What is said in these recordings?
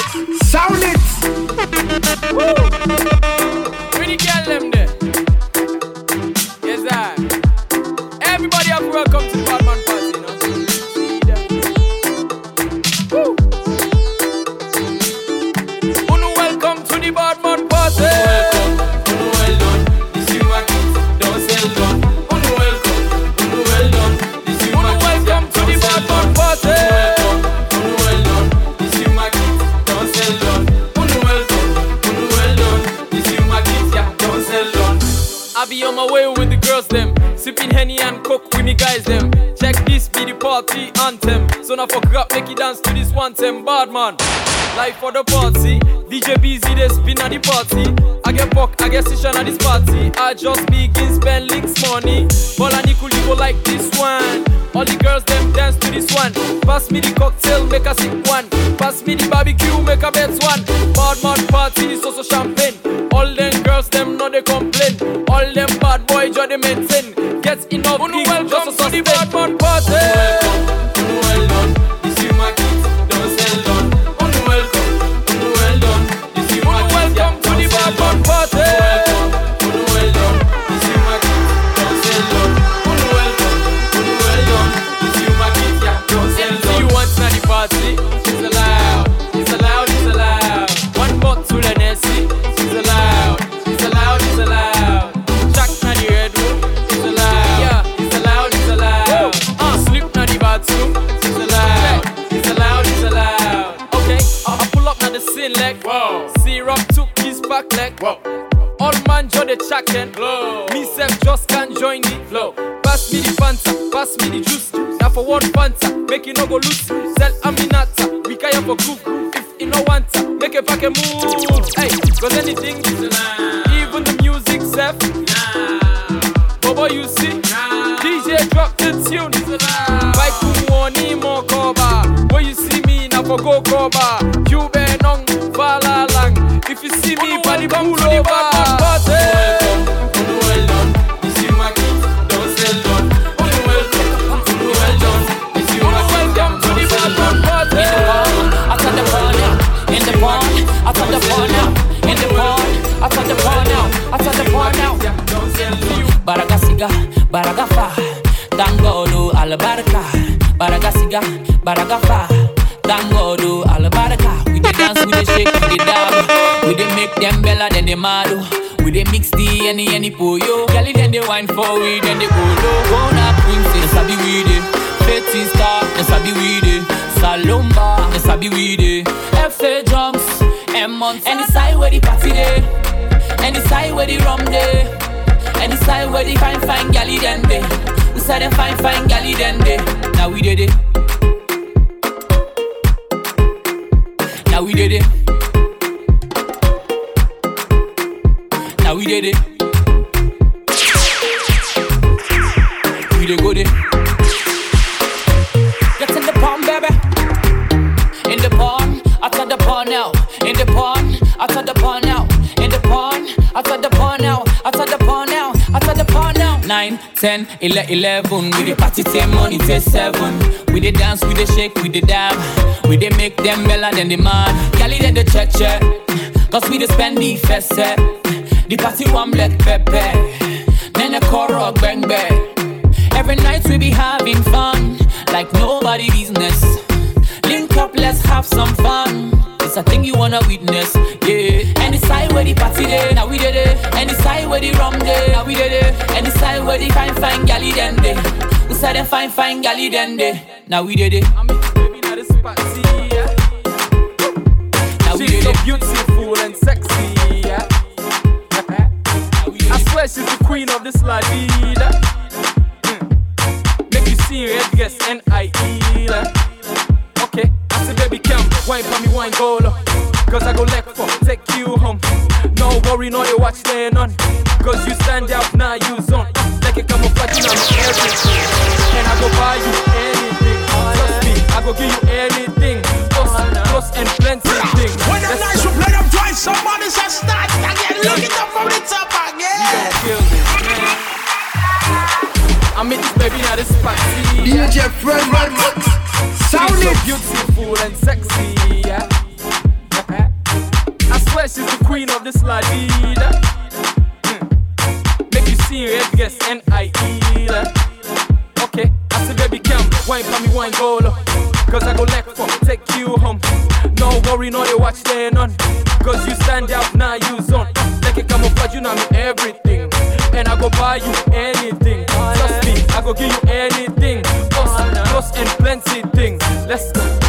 Sound it. Life for the party. DJ busy they spin at the party. I get buck, I get session at this party. I just begin spend links money. All I need cool you go like this one. All the girls them dance to this one. Pass me the cocktail make a sick one. Pass me the barbecue make a bet one. Bad man party so so champagne. All them girls, them know they complain. All them bad boys, just they maintain. Get enough gigs welcome just to the sustain. Up na the scene like. Wow. Syrup took his back like. All man join the chacken. Me self just can't join the flow. Pass me the Fanta, pass me the juice. Now for one Fanta, make it no go loose. Sell Aminata, we can for cook. If you no want to, make a pack a move. Hey, cause anything is allowed. Even the music self. Bobo, you see? DJ drop the tune. Bike kumwoni mo koba. Where you see me now for go koba. You Baraga baraga fa. Thank God, oh, albaraka. We dey dance, we dey shake, we dey dab. We dey make them better than they mad. We dey mix the any any poyo. Girlie then they wine for we, then they go low. Gonna princess, sabi we dey. Fetty star, they sabi we dey. Salomba, they sabi we dey. FA drums, M months. Any side where the party dey. Any side where the rum dey. Any side where the fine fine galley then day. We say them fine fine galley then day. Now we did it. Did it. Now we did it. We did go there. Get in the pond, baby. In the pond, I turn the pond now. In the pond, I turn the pond now. In the pond, I turn the pond now. 9, 10, 11, 11. We the party take money take 7. We the dance, we the shake, we the dab. We the make them better than the man. Gally then the check check. Cause we the spend the first set. The party one black pepper. Then the chorus bang bang. Every night we be having fun, like nobody business. Link up, let's have some fun. It's a thing you wanna witness, yeah. Any side where the party day, now we did it. Any side where the rum day, now we did it. Any side where the fine fine galley then day. We said them fine fine galley then day. Now we did it. I'm baby now this party, yeah. Now we She's did so it. beautiful and sexy, yeah. Now we did I swear she's the queen of this la vida. Mm. Make you see red guess N-I-E la. Okay, I say baby come, wine for me wine go low. Cause I go leg for, take you home. No worry, no they watch staying on. Cause you stand out now, you zone. Like a camouflage, you know me everything. And I go buy you anything. Trust me, I go give you anything. Plus, plus and plenty things. When the Let's nights you play them twice, somebody says start again. Look it up from the top We again. gon' kill this, man. I meet this baby now this party. DJ Fred Max, sound She's so it. beautiful and sexy, yeah. Nice is the queen of the slide. Hmm. Make you see red guess N-I-E. Okay, I say baby come, wine for me, wine go low. Cause I go left for take you home. No worry, no they watch they none. Cause you stand out, now you zone. Like a camouflage, you know me everything. And I go buy you anything. Trust me, I go give you anything. Plus, plus and plenty things. Let's go.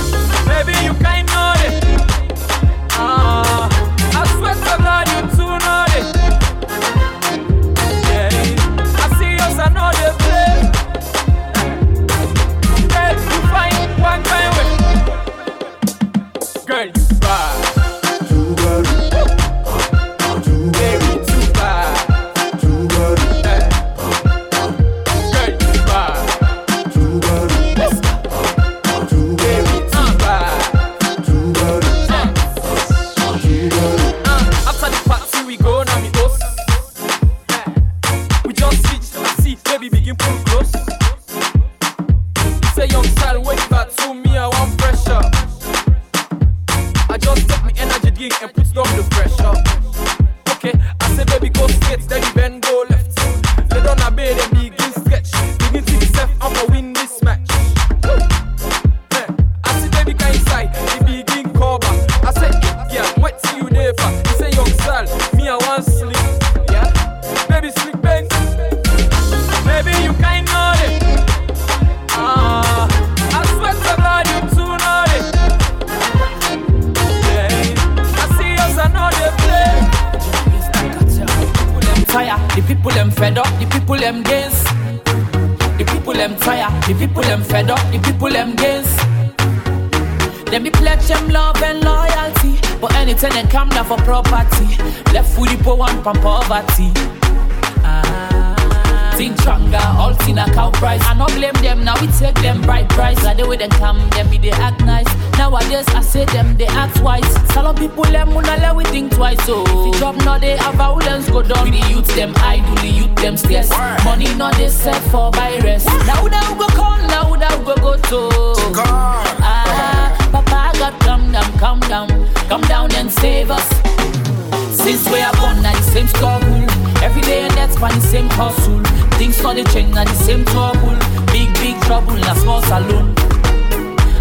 Hustle Things not the change the same trouble Big, big trouble in a small saloon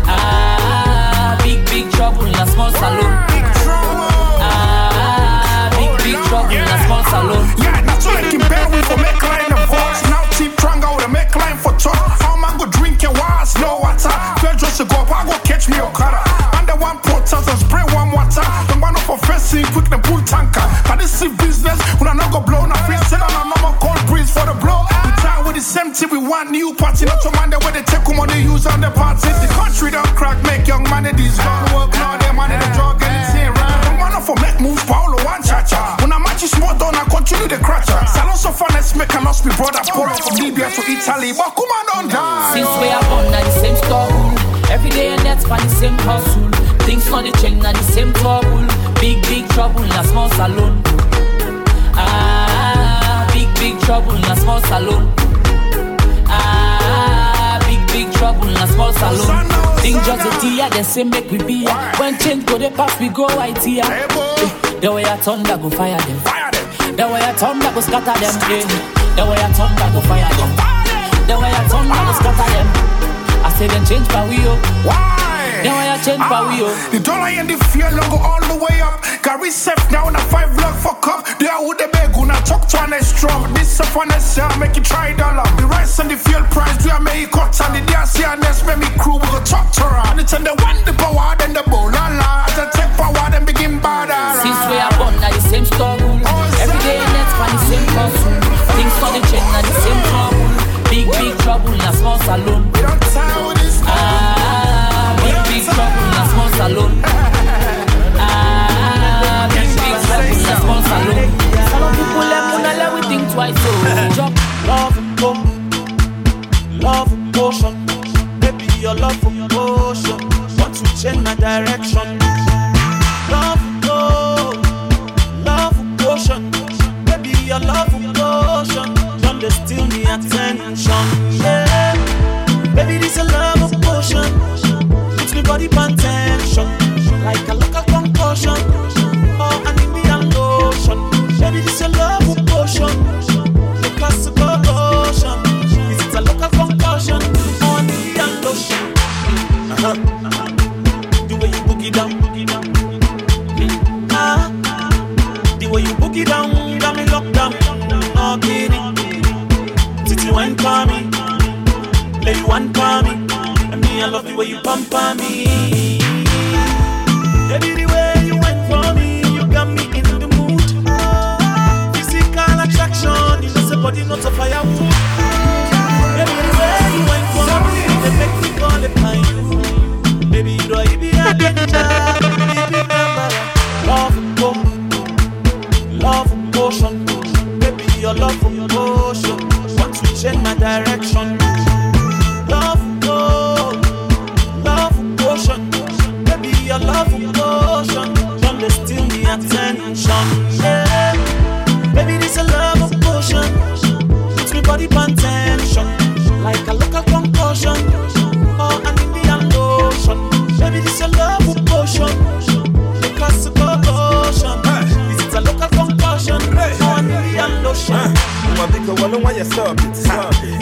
Ah, big, big trouble in a small saloon Ah, big, big trouble in a small saloon Yeah, I can bear with for make line of voice. Now cheap tranga with a make line for talk. How man go drink your wise, no water. Fair just to go up, I go catch me a cutter. Under one pot, and spray one water. The man up for quick the pool tanker. But this is business, when I not go blow, now free set on a breeze for the blow. We try with the same team, we want new party. Not your man, where they take them on the use on the party. The country don't crack, make young man, these long work, now they money, the drug, anything right. The man for make moves, Paulo, one cha cha. When I match you small down, I continue the crutcher. Salon so fun, let's make a lost me brother. Pull up from Libya to Italy, but come on, don't die. Since we are born the same struggle Every day and that's by the same hustle Things not the at the same trouble Big, big trouble in a small big trouble in a small saloon Ah, big, big trouble in a small saloon Things just a tea, they say make we be here. When change go they pass, we go right here. The way I thunder go fire them. The way I thunder go scatter them. The way I thunder go fire them. The way I thunder go scatter them. I say then change my wheel Why? The way I change my wheel The dollar and the fear long go all the way up. Gary Sef down a five log for cup. They are with the bag, gonna talk to an strong. This up on SR, make it try dollar. The rice and the fuel price, we are make cut. And the DRC and this make me crew, we go talk to her. And it's in the one, the power, then the bowl, la la. As I take power, then begin bad. Since we are born at the same struggle oh, Every day that's find the same hustle Things for the change at the same trouble Big, big trouble in a small saloon saloon Ah, big, people we think twice Drop Love and love. Maybe your love and potion. Want to change my direction.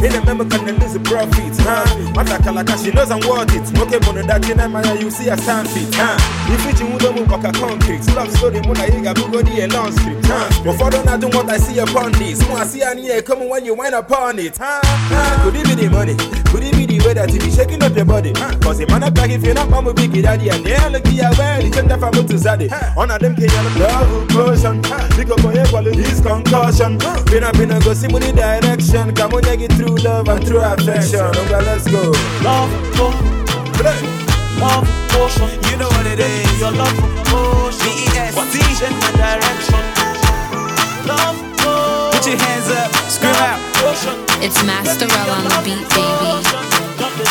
Huh? In a member can lose the profit huh? Mata kalaka she knows I'm worth it Moke bono that in a you see a stand fit huh? If you don't move like a concrete Love story muna yiga bugo di a long script huh? Before don't I do what I see upon this Mo I see an ear coming when you wind upon it huh? Could it be the money? Could it way that you be shaking up your body? Huh? Cause the man up like if you're not mama big daddy And they all look ya well, it's under for to zaddy On a them can you love potion Pick up on your quality this concussion Been up in a go see money direction Come on, get through love and through affection Okay, let's go Love go, Play. love potion. You know what it is. Your love potion. B-E-S-T. Want to change my direction. Love go, Put your hands up, scream out. potion. It's Masterell on the beat, baby. Yo,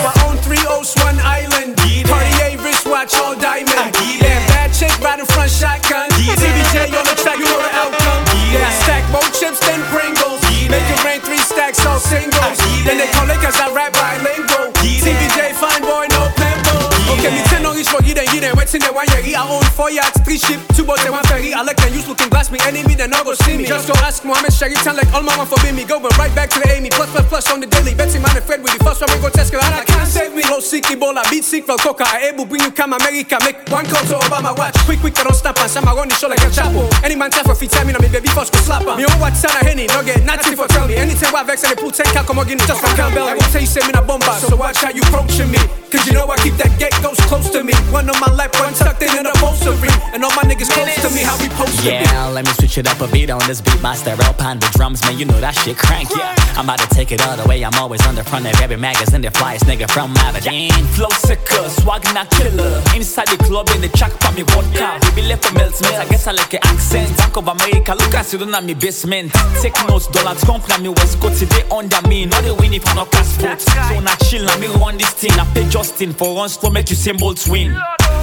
I own three one island. Cartier wristwatch, all diamond. Yeah. Bad chick riding front shotgun. TVJ on the track, you know the outcome. Yeah, stack more chips than Pringles. Make it rain, three stacks, all singles. Then they call it cause I rap bilingual. TVJ, fine boy, no pimple. Okay, me on each for there one year. I own four yachts, three ship, two boats, and one ferry. I like them use looking glass, me enemy, then all go see me. Just go ask Mohammed Sherry, town like all my one forbid me. Going right back to the Amy, plus plus plus on the daily. Betty man and Fred with the first one, we go test and I can't save me. Low seek Ebola, beat sick, for coca. I able bring you come America, make one call to Obama watch. Quick, quick, I don't stop, and some I run the show like a chapo. Any man time for free time, me baby first go slap her. Me own what of Henny, no get nothing for tell me. Anytime I vex and they pull 10 cal, come on, just for Campbell. I will tell you, say me na bomba, so watch how you approaching me. Cause you know I keep that gate ghost close to me. One on my lap, one tucked in in a bolstery. And all my niggas close to me, how we post. Yeah, let me switch it up a beat on this beat. My stereo pan the drums, man, you know that shit crank. Yeah, I'm about to take it all the way. I'm always on the front of every magazine. The flyest nigga from Aberdeen. Flow sicker, swag not killer. Inside the club in the track, for me vodka. Baby left for melts, I guess I like the accent. Bank of America, look at you don't have me basement. Take notes, dollars come from me West Coast. They under me, not the win if I not cast votes. So not chill, now me run this thing. I pay Justin for runs to make you symbol swing.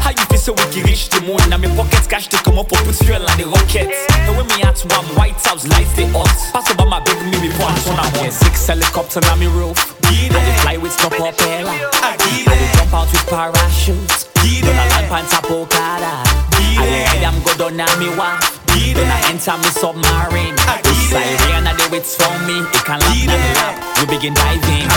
How you feel so we can reach the moon? Now me pockets cash to come up for put fuel on the rocket. And when me at one White House lights they hot. Pass over my big me before I'm on a one. Six helicopter on me roof. I dey fly with no propeller. I dey jump out with parachutes. Don't I land pants a. I ride am go down on me walk. Then I enter me submarine. The siren a the wits for me. It can lock me lap. We begin diving.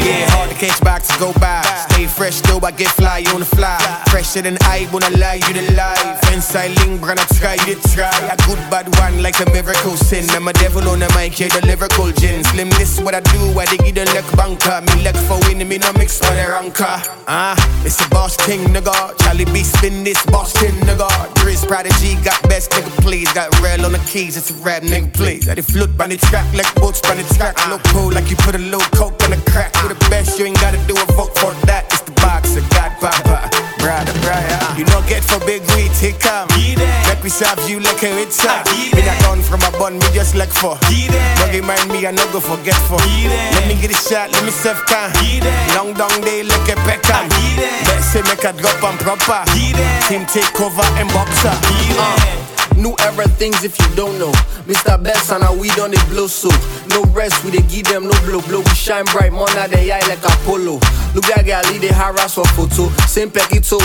Yeah, hard to catch box to go by. Stay fresh though, I get fly on the fly. Fresher than I wanna lie, you the life. Inside link, gonna try, you the try. A good bad one like a miracle sin. I'm a devil on the mic, yeah, the lyrical gin. Slim, this what I do, I dig it a luck bunker. Me luck for winning, me no mix for the ranker. Ah, it's a boss king, nigga. Charlie B spin this Boston, nigga. Prodigy got best nigga, please. Got rail on the keys, it's a rap nigga, please. I did flip on the track like boats on the track. Look cool like you put a little coke on the crack. You the best, you ain't gotta do a vote for that. It's the boxer, God Papa, brother, brother. You know, get for big weed, he come. Make we serve you like a rich up. Me not gone from a bun, me just like for. Don't remind me, I no go forget for. Let me get a shot, let me self can. Long down day, look at Beckham. Let's say make a drop on proper. Team take cover and boxer. Uh. New era things if you don't know. Mr. Best and I we done it blow so. No rest, we dey give them no blow blow. We shine bright, man at the eye like Apollo. Look like I harass for photo. Same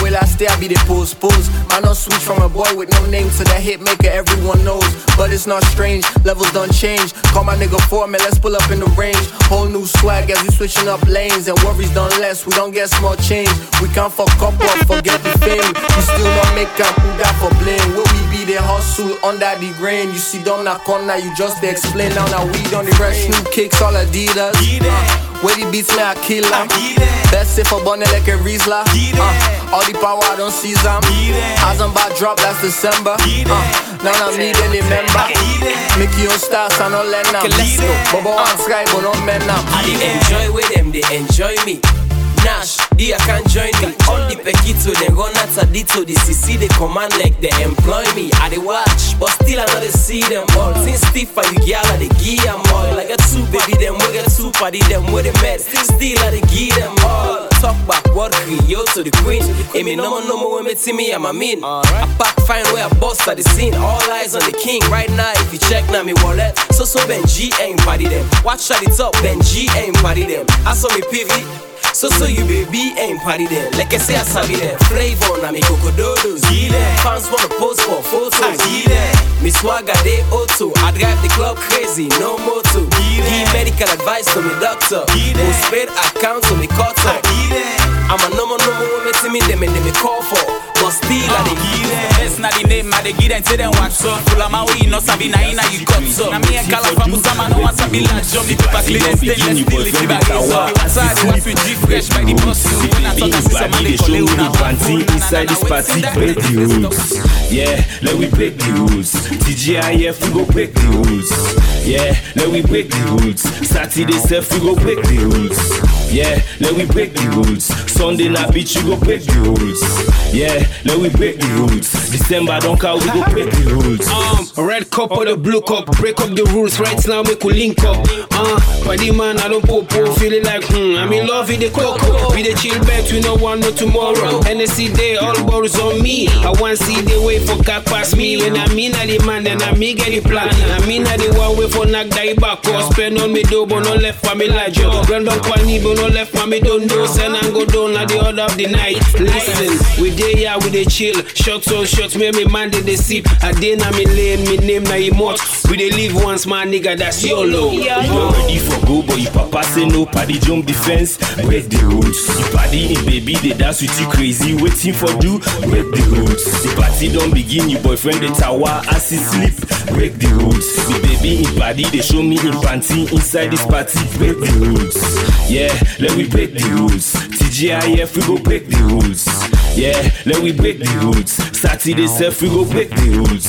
will I stay, I be the pose pose. Man, not switch from a boy with no name to the hit maker everyone knows. But it's not strange, levels done change. Call my nigga for me, let's pull up in the range. Whole new swag as we switching up lanes. And worries done less, we don't get small change. We can't fuck up or forget the fame. We still not make up, who got for blame? Will we be the hustle? under the grain. You see down the corner, you just explain now. Now weed on the fresh new kicks, all Adidas. Uh, where the beats me, I kill them. Best say for bunny like a Riesler. Uh, all the power, I don't seize them. As I'm about drop last December. Uh, now I need any member. Make your stars and all let them. Let's go. Bubba one sky, but no men now. I enjoy with them, they enjoy me. Nash, dia can join me. All the Pekito, they run at Adito. The CC, they command like they employ me. I they watch, but still I know they see them all. Since stiff you, girl, I dey give them all. Like a two baby, them we get two party, them with the med. Still I dey give them all. Talk back, what yo to the queen. Hey, me no more, no more when me see me, I'm a mean. I pack fine where I bust at the scene. All eyes on the king right now. If you check now, me wallet. So so Benji ain't party them. Watch at the top, Benji ain't party them. I saw me pivot. So so you baby ain't party there. Like I say I sabi there. Flavor na me cocododos. Fans wanna post for photos. Me swagger they auto. I drive the club crazy, no moto. Give medical advice to me doctor. Postpaid account to me cutter. I'm a number number when me see me them and them me call for. But still I dey give them. Not the name, I dey give them to them watch up. Full of my weed, no sabi na inna you got so. Na me and Kala from Usama, no one sabi la jump. The paper clean and stainless steel, the bag is up. Outside, the refugee fresh by the bus. I talk, I see some man they call it una Panty inside this party, break the rules. Yeah, let we break the rules. TGIF, we go break the rules. Yeah, let we break the rules. Saturday, self, we go break the rules. Yeah, let we break the rules. Sunday night beach, you go break the rules. Yeah, let we break the rules. December don't count, we go break the rules. Um, red cup or the blue cup, break up the rules right now, make we link up. Uh, body man, I don't pop, feeling like, hmm, I'm in love with the cocoa. We the chill bet, we no want no tomorrow. NSC day, all borrows on me. I want see the way for cat pass me. When I mean I the man, then I me get the plan. I mean I the one way for knock die back, or spend on me do, but no left for me like you. Run down kwani, but no left for me don't know. Send and go down at the order of the night. Listen, we day here, we dey chill. Shots on shots, me me man they dey sip. I dey na me lane, me name na emote. We dey live once, my nigga, that's YOLO. You not ready for go, but your papa say no. Paddy jump the fence, break the rules. You paddy in baby, they dance with you crazy. Waiting for do, break the rules. The party don't begin, your boyfriend the tower as he sleep, break the rules. The baby in paddy, they show me in panty inside this party, break the rules. Yeah, let me break the rules. TGIF, we go break the rules. Yeah, let we break the rules. Saturday self, we go break the rules.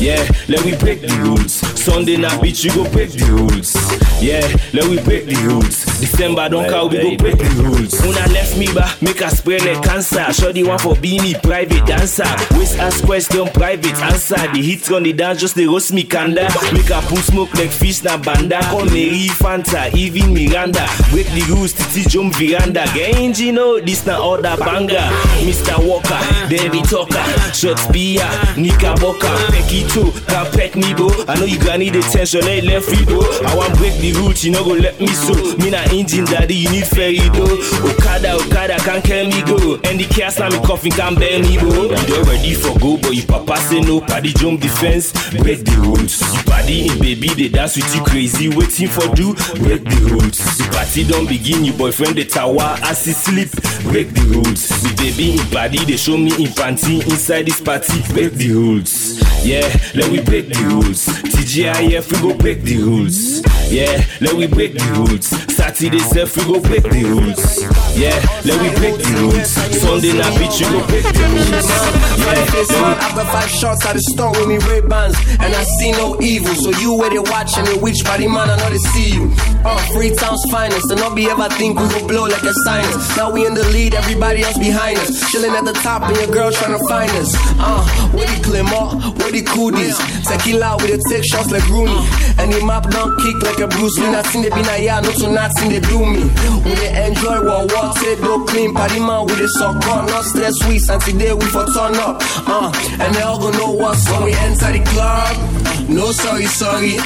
Yeah, let we break the rules. Sunday night beach, we go break the rules. Yeah, let we break the rules. December don't count, we go break the rules. Una left me ba, make us spread like cancer. Show the one for being me private dancer. Waste ask question, private answer. The hit on the dance, just the roast me kanda. Make a pull smoke like fish na banda. Call Mary Fanta, even Miranda. Break the rules, titi jump veranda. Get engine, oh, this na order banger. Mr. Walker, Danny Talker, Shots Pia, Nika Boka, Pecky too, can peck me bro. I know you gonna need attention, ain't left free bro. I want break the rules, you know go let me so. Me na engine daddy, you need ferry though. Okada, Okada can't carry me go. And the cast na me coffin can't bear me bro. You ready for go, but you papa say no. Paddy jump the fence, break the rules. You paddy in baby, they dance with you crazy, waiting for do, break the rules. The party don't begin, your boyfriend the tower as he sleep, break the rules. The baby in body, they show me in panty inside this party, break the rules. Yeah, let we break the rules. TGIF, we go break the rules. Yeah, let we break the rules. Saturday self, we go break the rules. Yeah, let we break the rules. Sunday night beach, we go break the rules. Yeah, after five shots at the store with me red bands, and I see no evil. So you where they watch and they witch body man, I know they see you. Uh, Freetown's finest, and not be ever think we will blow like a sinus. Now we in the lead, everybody else behind us. Chilling at the top, and your girl trying to find us. Uh, where the Clement, where the cooties. Tequila with the take shots like Rooney. And the map don't kick like a Bruce Lee. Not seen they be na yeah, no to not seen they do me. We they enjoy what say do clean. Party man with the suck on, not stress sweet. And today we for turn up. Uh, and they all gonna know what's when we enter the club. No sorry, sorry.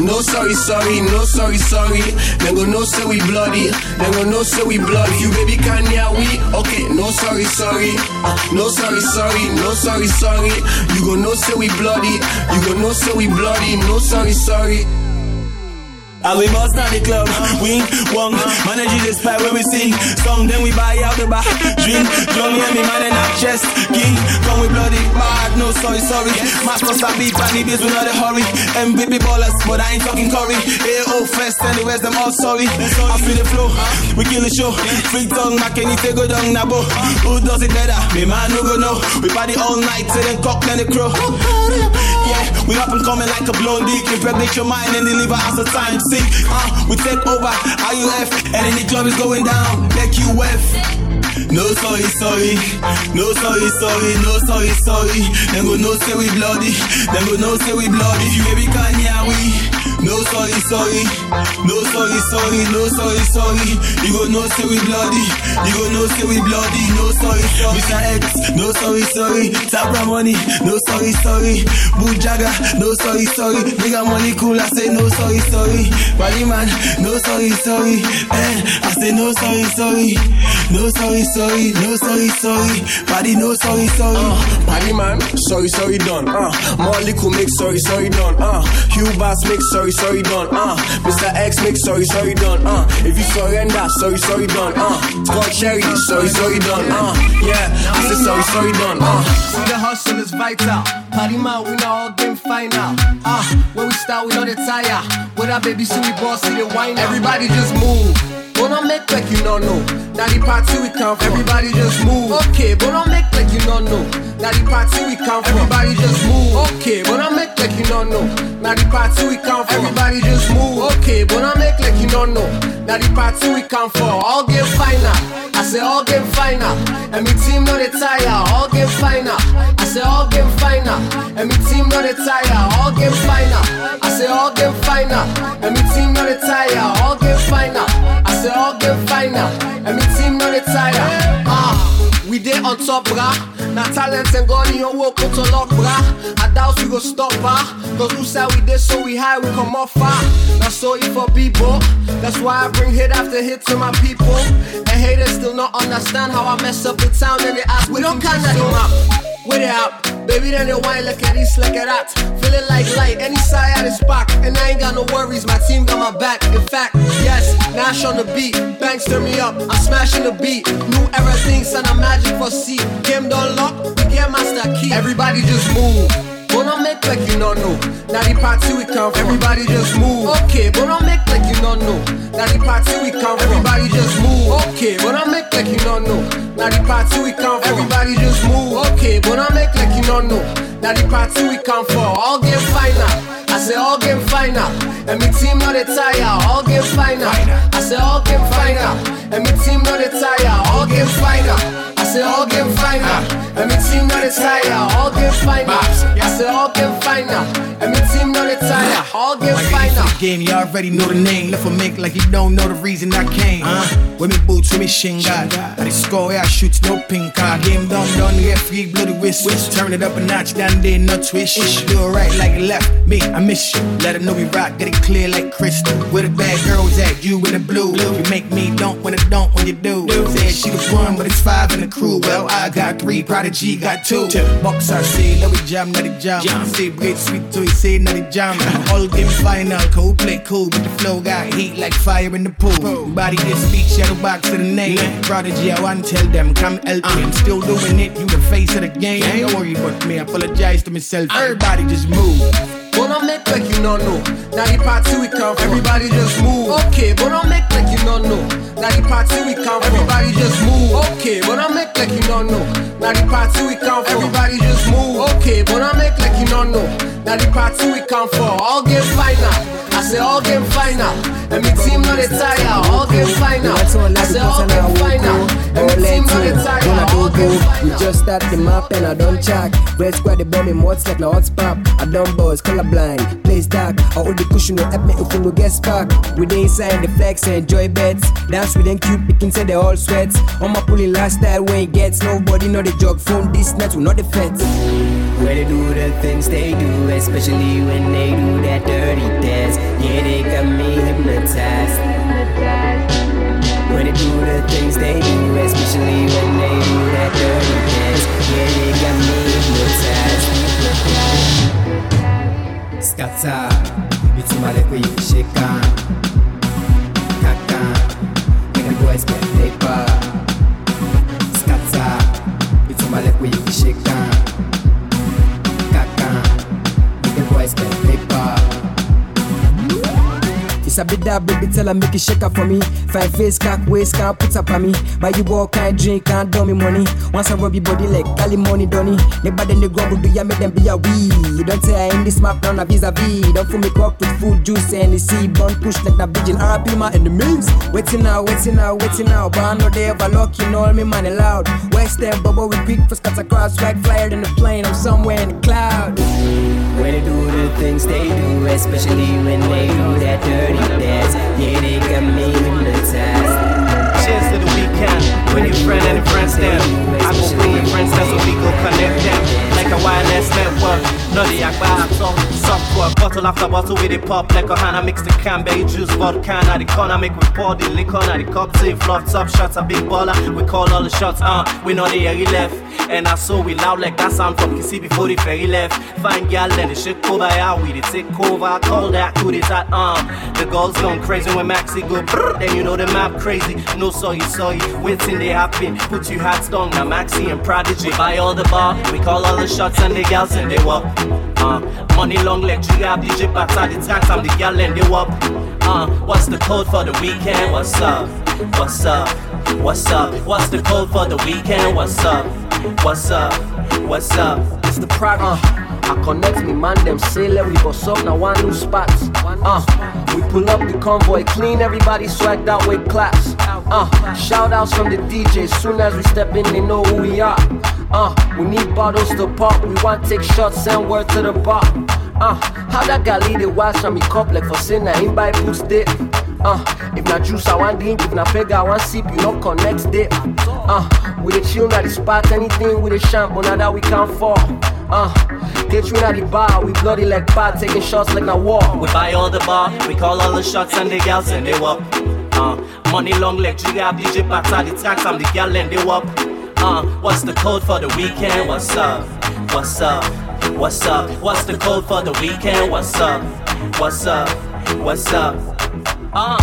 No sorry, sorry. No sorry, sorry. They go no say we bloody. They go no say we bloody. You baby can yeah we okay. No sorry, sorry. Uh, no sorry, sorry. No sorry, sorry. You go no say we bloody. You go no say we bloody. No sorry, sorry. And we bust down the club, wing, wong, manage the spot where we sing song, then we buy out the bar, drink, drum, yeah, me man and not chest, king, come we bloody bad, no sorry, sorry, master stop beat, funny biz, we not a hurry, MVP ballers, but I ain't talking curry, AO oh, fest, and the rest them all sorry, I feel the flow, we kill the show, free tongue, my can take go down, nabo, who does it better, me man no go know, we party all night, till then cock, then the crow, yeah, we up and coming like a blown dick, impregnate your mind and deliver as a time Uh, we take over IUF, and then the is going down. Like UF. No sorry, sorry, no sorry, sorry, no sorry, sorry. Then go no say we bloody, then go no say we bloody. If you baby can yeah we. No sorry, sorry, no sorry, sorry, no sorry, sorry. You go no say we bloody, you go no say we bloody. No sorry, sorry. Mr. X, no sorry, sorry. Tabra money, no sorry, sorry. Bujaga, no sorry, sorry. Nigga money cool, I say no sorry, sorry. Body man, no sorry, sorry. Eh, I say no sorry, sorry. No sorry, sorry, no sorry, sorry. Body, no sorry, sorry. Uh, body man, sorry, sorry, done. Uh, Molly cool make sorry, sorry, done. Uh, Hugh Bass make sorry, sorry, done. Uh, Mr. X make sorry, sorry, done. Uh, if you surrender, sorry, sorry, done. Uh, Scott Cherry, sorry, sorry, done. Uh, yeah, I say sorry, sorry, done. Uh, see the hustle is vital. Party man, we know all game final. Ah, uh, when we start, we know the tire. With our baby, see we boss, see the wine. Everybody just move. But don't make like you don't know. Now the party we come from. Everybody just move. Okay, but don't make like you don't know. Now the party we come from. Everybody just move. Okay, but don't make like you don't know. Now the party we come from. Everybody just move. Okay, but don't make like you don't know. Now the party we come for. All game final. I say all game final. And me team not the tire. All game final. I say all game final. And me team not the tire. All game final. I say all game final. And me team not the tire. All game final. Say all game final. And me team not the tire. Ah, we dey on top, brah. Now talent and God you work put to lock, brah. I doubt we go stop, brah. Cause who said we did so we high, we come off far. Now so it for people. That's why I bring hit after hit to my people. And haters still not understand how I mess up the town and they ask, we don't kind of up. With it up, baby, then they whine like at this, like a that. Feeling like light, any side at the spot. And I ain't got no worries, my team got my back. In fact, yes, Nash on the beat, banks stir me up, I'm smashing the beat. New era things, son, I'm magic for C. Game don't lock, we get master key. Everybody just move. Don't make like you don't know. Now the party we come from. Everybody just move. Okay, but don't make like you don't know. Now the party we come from. Everybody just move. Okay, but don't make like you don't know. Now the party we come from. Everybody just move. Okay, but don't make like you don't know. Now the party we come for. All game final. I say all game final. And me team not the tire. All game final. I say all game final. And me team not the tire. All game final. I say all game final. And me team not the tire. All game final. I say all game final. And me team not the tire. All game final. Game, you already know the name. Left for make like you don't know the reason I came. Uh, with me boots, with me shinga. At the score, yeah, I shoot no pink card. Game done, done, get free, bloody wrist. Turn it up a notch, down there, no twist. Do it right like it left. Me, I miss you. Let them know we rock, get it clear like crystal. Where the bad girls at? You in the blue. You make me don't when it don't when you do. Said she was one, but it's five in the crew. Well, I got three, Prodigy got two. Box I say, let me jam, let it jam. Say great sweet to say, let it jam. All game final, cool play cool, but the flow got heat like fire in the pool. Body this speak, shadow box to the name. Prodigy, I want to tell them, come help uh. me. I'm still doing it, you the face of the game. Don't worry about me, I apologize to myself. Uh. Everybody just move. But don't make like you don't know. Now the party we come from. Everybody just move. Okay, but don't make like you don't know. Now the party we come from. Everybody just move. Okay, but don't make like you don't know. Now the party we come from. Everybody just move. Okay, but don't make like you don't know. Now the party we come for. All game final. I say all game final. And me team not the tire. All game final. I say all game final. And me team not the tire. All game We just start the map and I don't check. Red squad the bomb in what's like now hot pop. I don't buzz, colorblind, play stack. I hold the cushion no help me if you no get spark. We dey inside the flex and enjoy bets. Dance with them cute pickings say they all sweats. On my pulling last style when it gets nobody know the jog phone this net will not the feds. When they do the things they do, especially when they do that dirty dance. Yeah, they got me hypnotized. When they do the things they do, especially when they do that dirty dance. Yeah, they got me hypnotized. Scatter. It's my leg where you can shake on. Kaka. Make the boys get paper. Scatter. It's my leg where you can shake on. Kaka. Make the boys get paper. It's a bit that baby, tell her make it shake up for me. Five face, cock waist, can't put up on me. Buy you all kind drink, can't me money. Once I rub your body like Cali money, Donny. Never then they grumble, do ya make them be a wee. You don't say I in this map, now vis a vis. Don't fool me up with food, juice, and the seed. Bun push like the virgin, RP my enemies. Waiting now, waiting now, waiting now. But I know they ever you know me money loud. West End, bubble with quick for scatter across, swag flyer than the plane. I'm somewhere in the cloud. When they do the things they do, especially when they do that dirty dance. Yeah, they got me hypnotized. Cheers to the weekend. When your friend and friends them. I go bring your friends there so we go connect them. Like a wireless network. Nutty akbato. Software. Bottle after bottle with it pop. Like a hand I mix the cranberry juice. Vodka at the corner. Make we pour the liquor. Now the cocktail. Flop top shots. A big baller. We call all the shots. Uh, we know the area left. And I saw we loud like that sound from Kissy before the ferry left. Fine girl, then the shit over out. We the take over. I call that coup d'etat. Uh, the girls going crazy when Maxi go. Brr, then you know the map crazy. No sorry, sorry. Waiting they happen. Put your hats down. Now Maxi and Prodigy. Buy all the bar. We call all the shots and the girls and they walk. Uh, money long leg. You have DJ Bata. The tracks. I'm the girl and they walk. Uh, what's the code for the weekend? What's up? What's up? What's up? What's the code for the weekend? What's up? What's up? What's up? It's the product. Uh, I connect me, man, them say let we bust up now one new spots. Uh, we pull up the convoy, clean everybody swagged out with claps. Uh, shout outs from the DJ, soon as we step in, they know who we are. Uh, we need bottles to pop, we want take shots, send word to the bar. Uh, how that guy lead the watch from me cup like for sin, I ain't buy boost dip. Uh, if not juice, I want drink. If not peg, I want sip. You know, connect dip. Uh, with a chill not the spot. Anything with a shampoo, now that we can't fall. Uh, get you at the bar. We bloody like pot, taking shots like a war. We buy all the bar, we call all the shots and the gals and they walk. Uh, money long leg, up DJ Bata, the tracks, I'm the gal and they walk. Uh, what's the code for the weekend? What's up? What's up? What's up? What's the code for the weekend? What's up? What's up? What's up? Uh,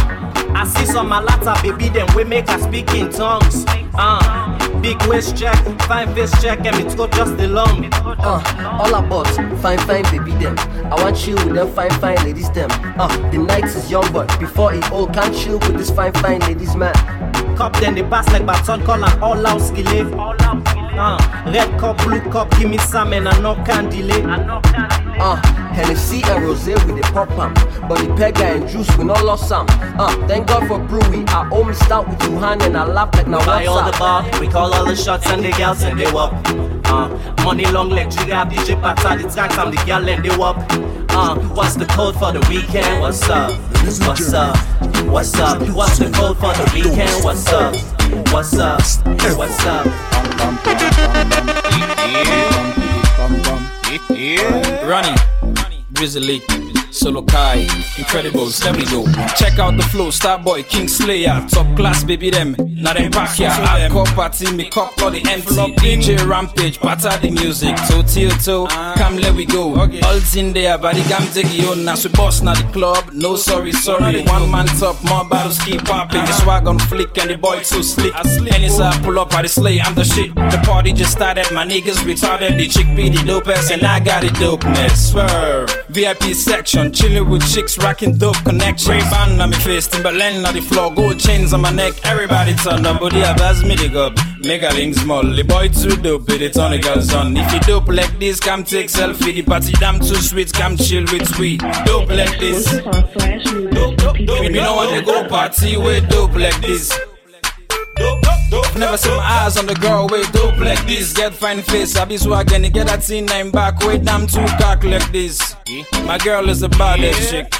I see some malata baby, them we make her speak in tongues. Uh, big waist check, fine face check, and it's got just the long. Uh, all about fine, fine baby them. I want chill with them fine, fine ladies them. Uh, the night is young, but before it all can't chill with this fine, fine ladies man. Cup then they pass like baton, call and all out skillet. Uh, red cup, blue cup, give me some and I no can delay. Uh, Hennessy and Rosé with the pop am. But the pega and juice we no lost some. Uh, thank God for brewery. I owe me stout with two hand and I laugh like now Buy all the what's bar, we call all the shots and the girls and they walk. Uh, money long leg, trigger up DJ Bata, the tracks, I'm the girl and they walk. Uh, what's the code for the weekend? What's up? What's up? What's up? What's the code for the weekend? What's up? What's up? What's up? Ronnie, Grizzly, Solo Kai, Incredibles, let me go. Check out the flow, Starboy, King Slayer, top class baby them. Now them back here, hardcore party, me cop all the envelope. DJ Rampage, batter the music, toe till toe, come let we go. All in there, body gam take you on, now we boss now the club. No sorry, sorry. One man top, more battles keep popping. The swag on flick and the boy too slick. Anytime I pull up, I the slay, I'm the shit. The party just started, my niggas retarded. The chick be the dopest, and I got it dopeness. Swerve, VIP section, chilling with chicks, rocking dope connection. Ray Ban on my face, Timberland on the floor, gold chains on my neck. Everybody turn up, body up, as me dig up. Make a link small, the boy too dope, it turn the girls on. If you dope like this, come take selfie. The party damn too sweet, come chill with we. Dope like this. Dope, dope, dope. You know what they go party with dope like this. Never see my eyes on the girl with dope like this. Get fine face, I be swaggin', get that teen nine back, wait, damn too cock like this. My girl is a baddest chick.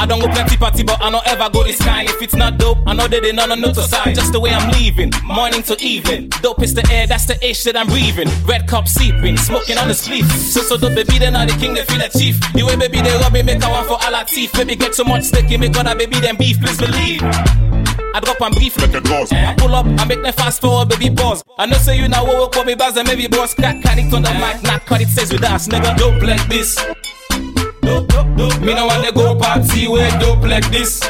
I don't go plenty party, but I don't ever go this kind. If it's not dope, I know that they none no to side. Just the way I'm leaving, morning to evening. Dope is the air, that's the H that I'm breathing. Red cup seeping, smoking on the sleeve. So so dope, baby, they not the king, they feel the chief. The way baby they rub me, make a one for all our teeth. Baby get so much sticky, make gonna baby them beef, please believe. I drop and brief like a ghost. I pull up, I make them fast forward, baby boss. I know say you now work for me buzz and maybe boss crack can it on the mic, not cut it says with us, nigga. Dope like this. Dope, dope, dope. Me no want to go party where dope like this.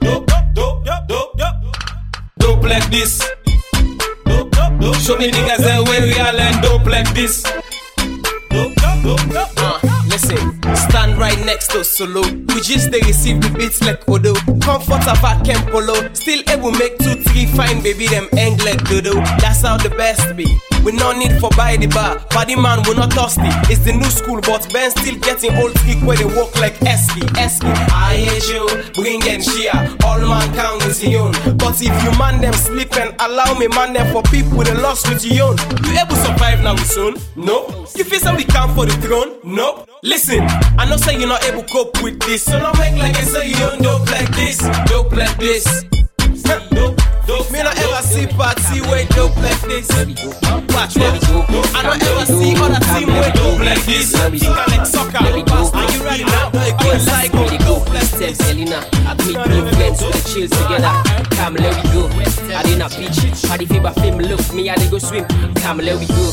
Dope, dope, dope, dope, dope. Dope like this. Dope, dope, dope. Show me niggas that way we all and dope like this. Dope, dope, dope, dope. Stand right next to Solo. We just they receive the beats like Odo. Comfort of a Polo. Still able make two, three fine baby them like dodo. That's how the best be. We no need for buy the bar. Body man, we not thirsty. It's the new school, but Ben still getting old kick where they walk like Eski. Eski. I hate you, bring and share. All man count is your. But if you man them sleep and allow me man them for people a loss with your own. You able survive now soon? No. You feel somebody come for the throne? No. Listen, I know say you're not able cope with this. So don't make like I say you don't dope like this. Dope like this. Me not ever see party where dope like this. Watch, watch. I don't ever see other team where dope like this. I like soccer. Are you ready now? Go go dope like this. Selena, meet new friends with the chills together. Come, let we go. I did not beach. Party fever film, look, me, I go swim. Come, let we go.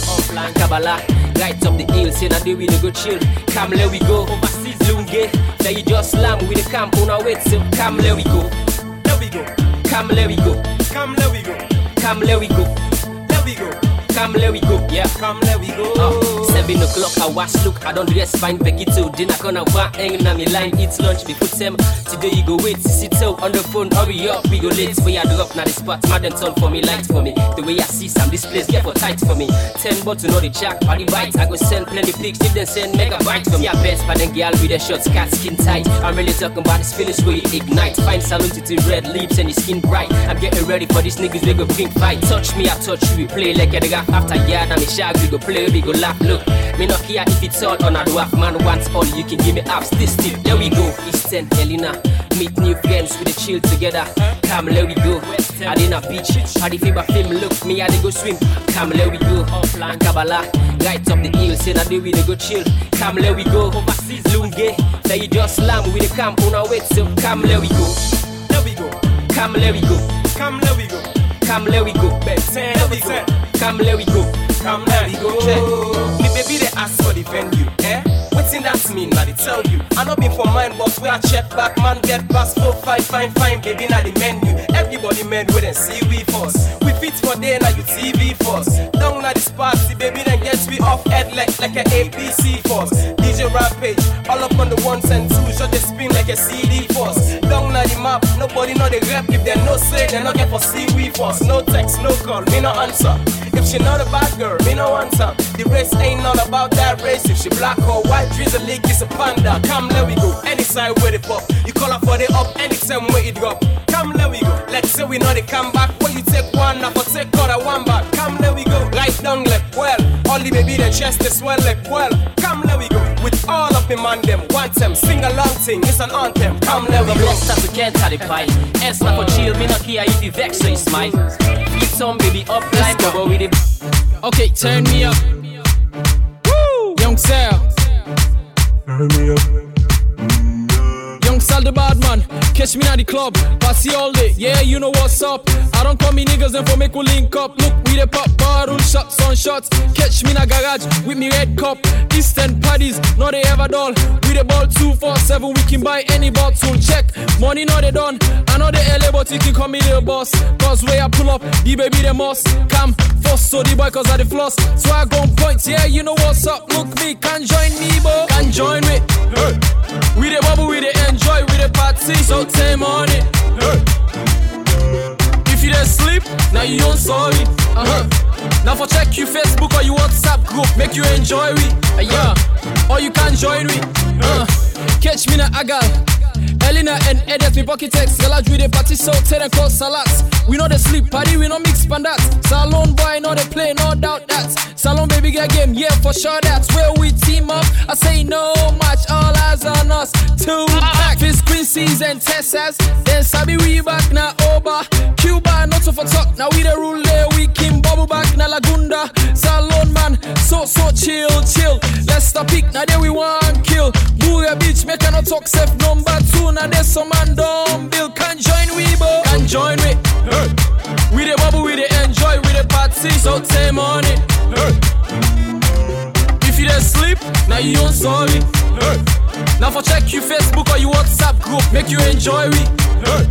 Kabbalah, right up the hill, say, I do we go chill. Come, let we go. Overseas, Lunge, now you just slam with the camp on our wait, so come, let we go. Let we go. Come, let we go. Come, let we go. Come, let we go. Let we go. Come, let we go. Yeah. Come, let we go. Uh, seven o'clock, I wash look. I don't dress fine, Becky too. Dinner gonna want hanging on me line. Eat lunch before them. Today you go wait, sit out on the phone. Hurry up, we go late. Where I drop now the spot. Madam turn for me, light for me. The way I see some, this place get for tight for me. Ten bottle know the jack, body bite. I go send plenty pics, if them send megabyte for me. Yeah, best, but then girl with the shorts, cat skin tight. I'm really talking about this feelings where you ignite. Fine salon to red lips and your skin bright. I'm getting ready for these niggas, we go pink fight. Touch me, I touch you, we play like a rap after yard. I'm a shag, we go play, we go laugh. Look, me not care if it's all on a dwarf man wants all. You can give me ups, this still. There we go, 10, Helena. Meet new friends, we the chill together. Come, let we go. I did not beach, party fever film. Look, me, I dey go swim. Come, let we go. Kabbalah, right up the hill, say that day we dey go chill. Come, let we go. Overseas, Lunge, now you just slam with the camp on our wait, so come, let we go. Let we go. Come, let we go. Come, let we go. Come, let we go. Ten, let we go. Come, let we go. Come, let we go. Me baby, they ask for the venue, eh? Wetin that mean? Now they tell you. I not been for mine, but where I check back, man get past four, five, fine, fine, baby. Now the menu. Everybody man wait and see we first. We fit for day now you TV first. Down now the party, baby, then gets we off head like like a ABC force. Rampage, all up on the ones and twos, shot they spin like a CD force. Down now the map, nobody know the rap. If they no say, they not get for see we force. No text, no call, me no answer. If she not a bad girl, me no answer. The race ain't all about that race. If she black or white, Drizilik is a panda. Come, let we go. Any side where it pop. You call her for the up, anytime where it drop. Come, let we go. Let's say we know they come back. When you take one, now for take other one back. Come, let we go. Right down like well. Only baby the chest is swell like well. Come, let we go. With all of me man them, want them, sing along thing, it's an anthem. Come, let we go. Blessed as we can't the pie. S not for uh. chill, me not care if you vex, so you smile. Eat some baby up, line, go with it. Okay, turn me up. Woo! Yung Sal. Turn me up. Sal the bad man. Catch me at the club. Party all day. Yeah, you know what's up. I don't call me niggas and for make we link up. Look, we the pop bottle shots on shots. Catch me in a garage with me red cup. Eastern parties, no they ever dull. We the ball 247, we can buy any bottle. Check, money no they done. I know the LA, but you can call me the boss. Cause where I pull up, the baby the must come first. So the boy cause I the floss. So I go on points, yeah, you know what's up. Look, me can join me, bo. Can join me. Hey. We the bubble, we the enjoy, we the party. So tame on it. Hey. If you just sleep, now you don't sorry. Uh-huh. Now for check you Facebook or you WhatsApp group, make you enjoy me. Uh, yeah. Or you can join me. Uh. Catch me na agal. Elena and Edet, me pocket text. Galaj with the party so ten and call salads. We know the sleep party, we no mix pan that. Salone boy, know they play, no doubt that. Salone baby get game, yeah for sure that's where we team up. I say no match, all eyes on us. Two pack, Fizz Quincy's and Tessas. Then Sabi we back now over. Cuba, not so for talk. Now we the rule there, we can bubble back na Lagunda. Salone man, so so chill, chill. Let's stop pick, now there we want kill. Booyah bitch, make a no talk safe number two. Now there's some man dumb bill. Can join we, bo. Can join me. Hey. We the bubble, we the enjoy, we the party, so time on it. Hey. If you the sleep, now you don't sorry. Hey. Now for check you Facebook or you WhatsApp group, make you enjoy me. Hey.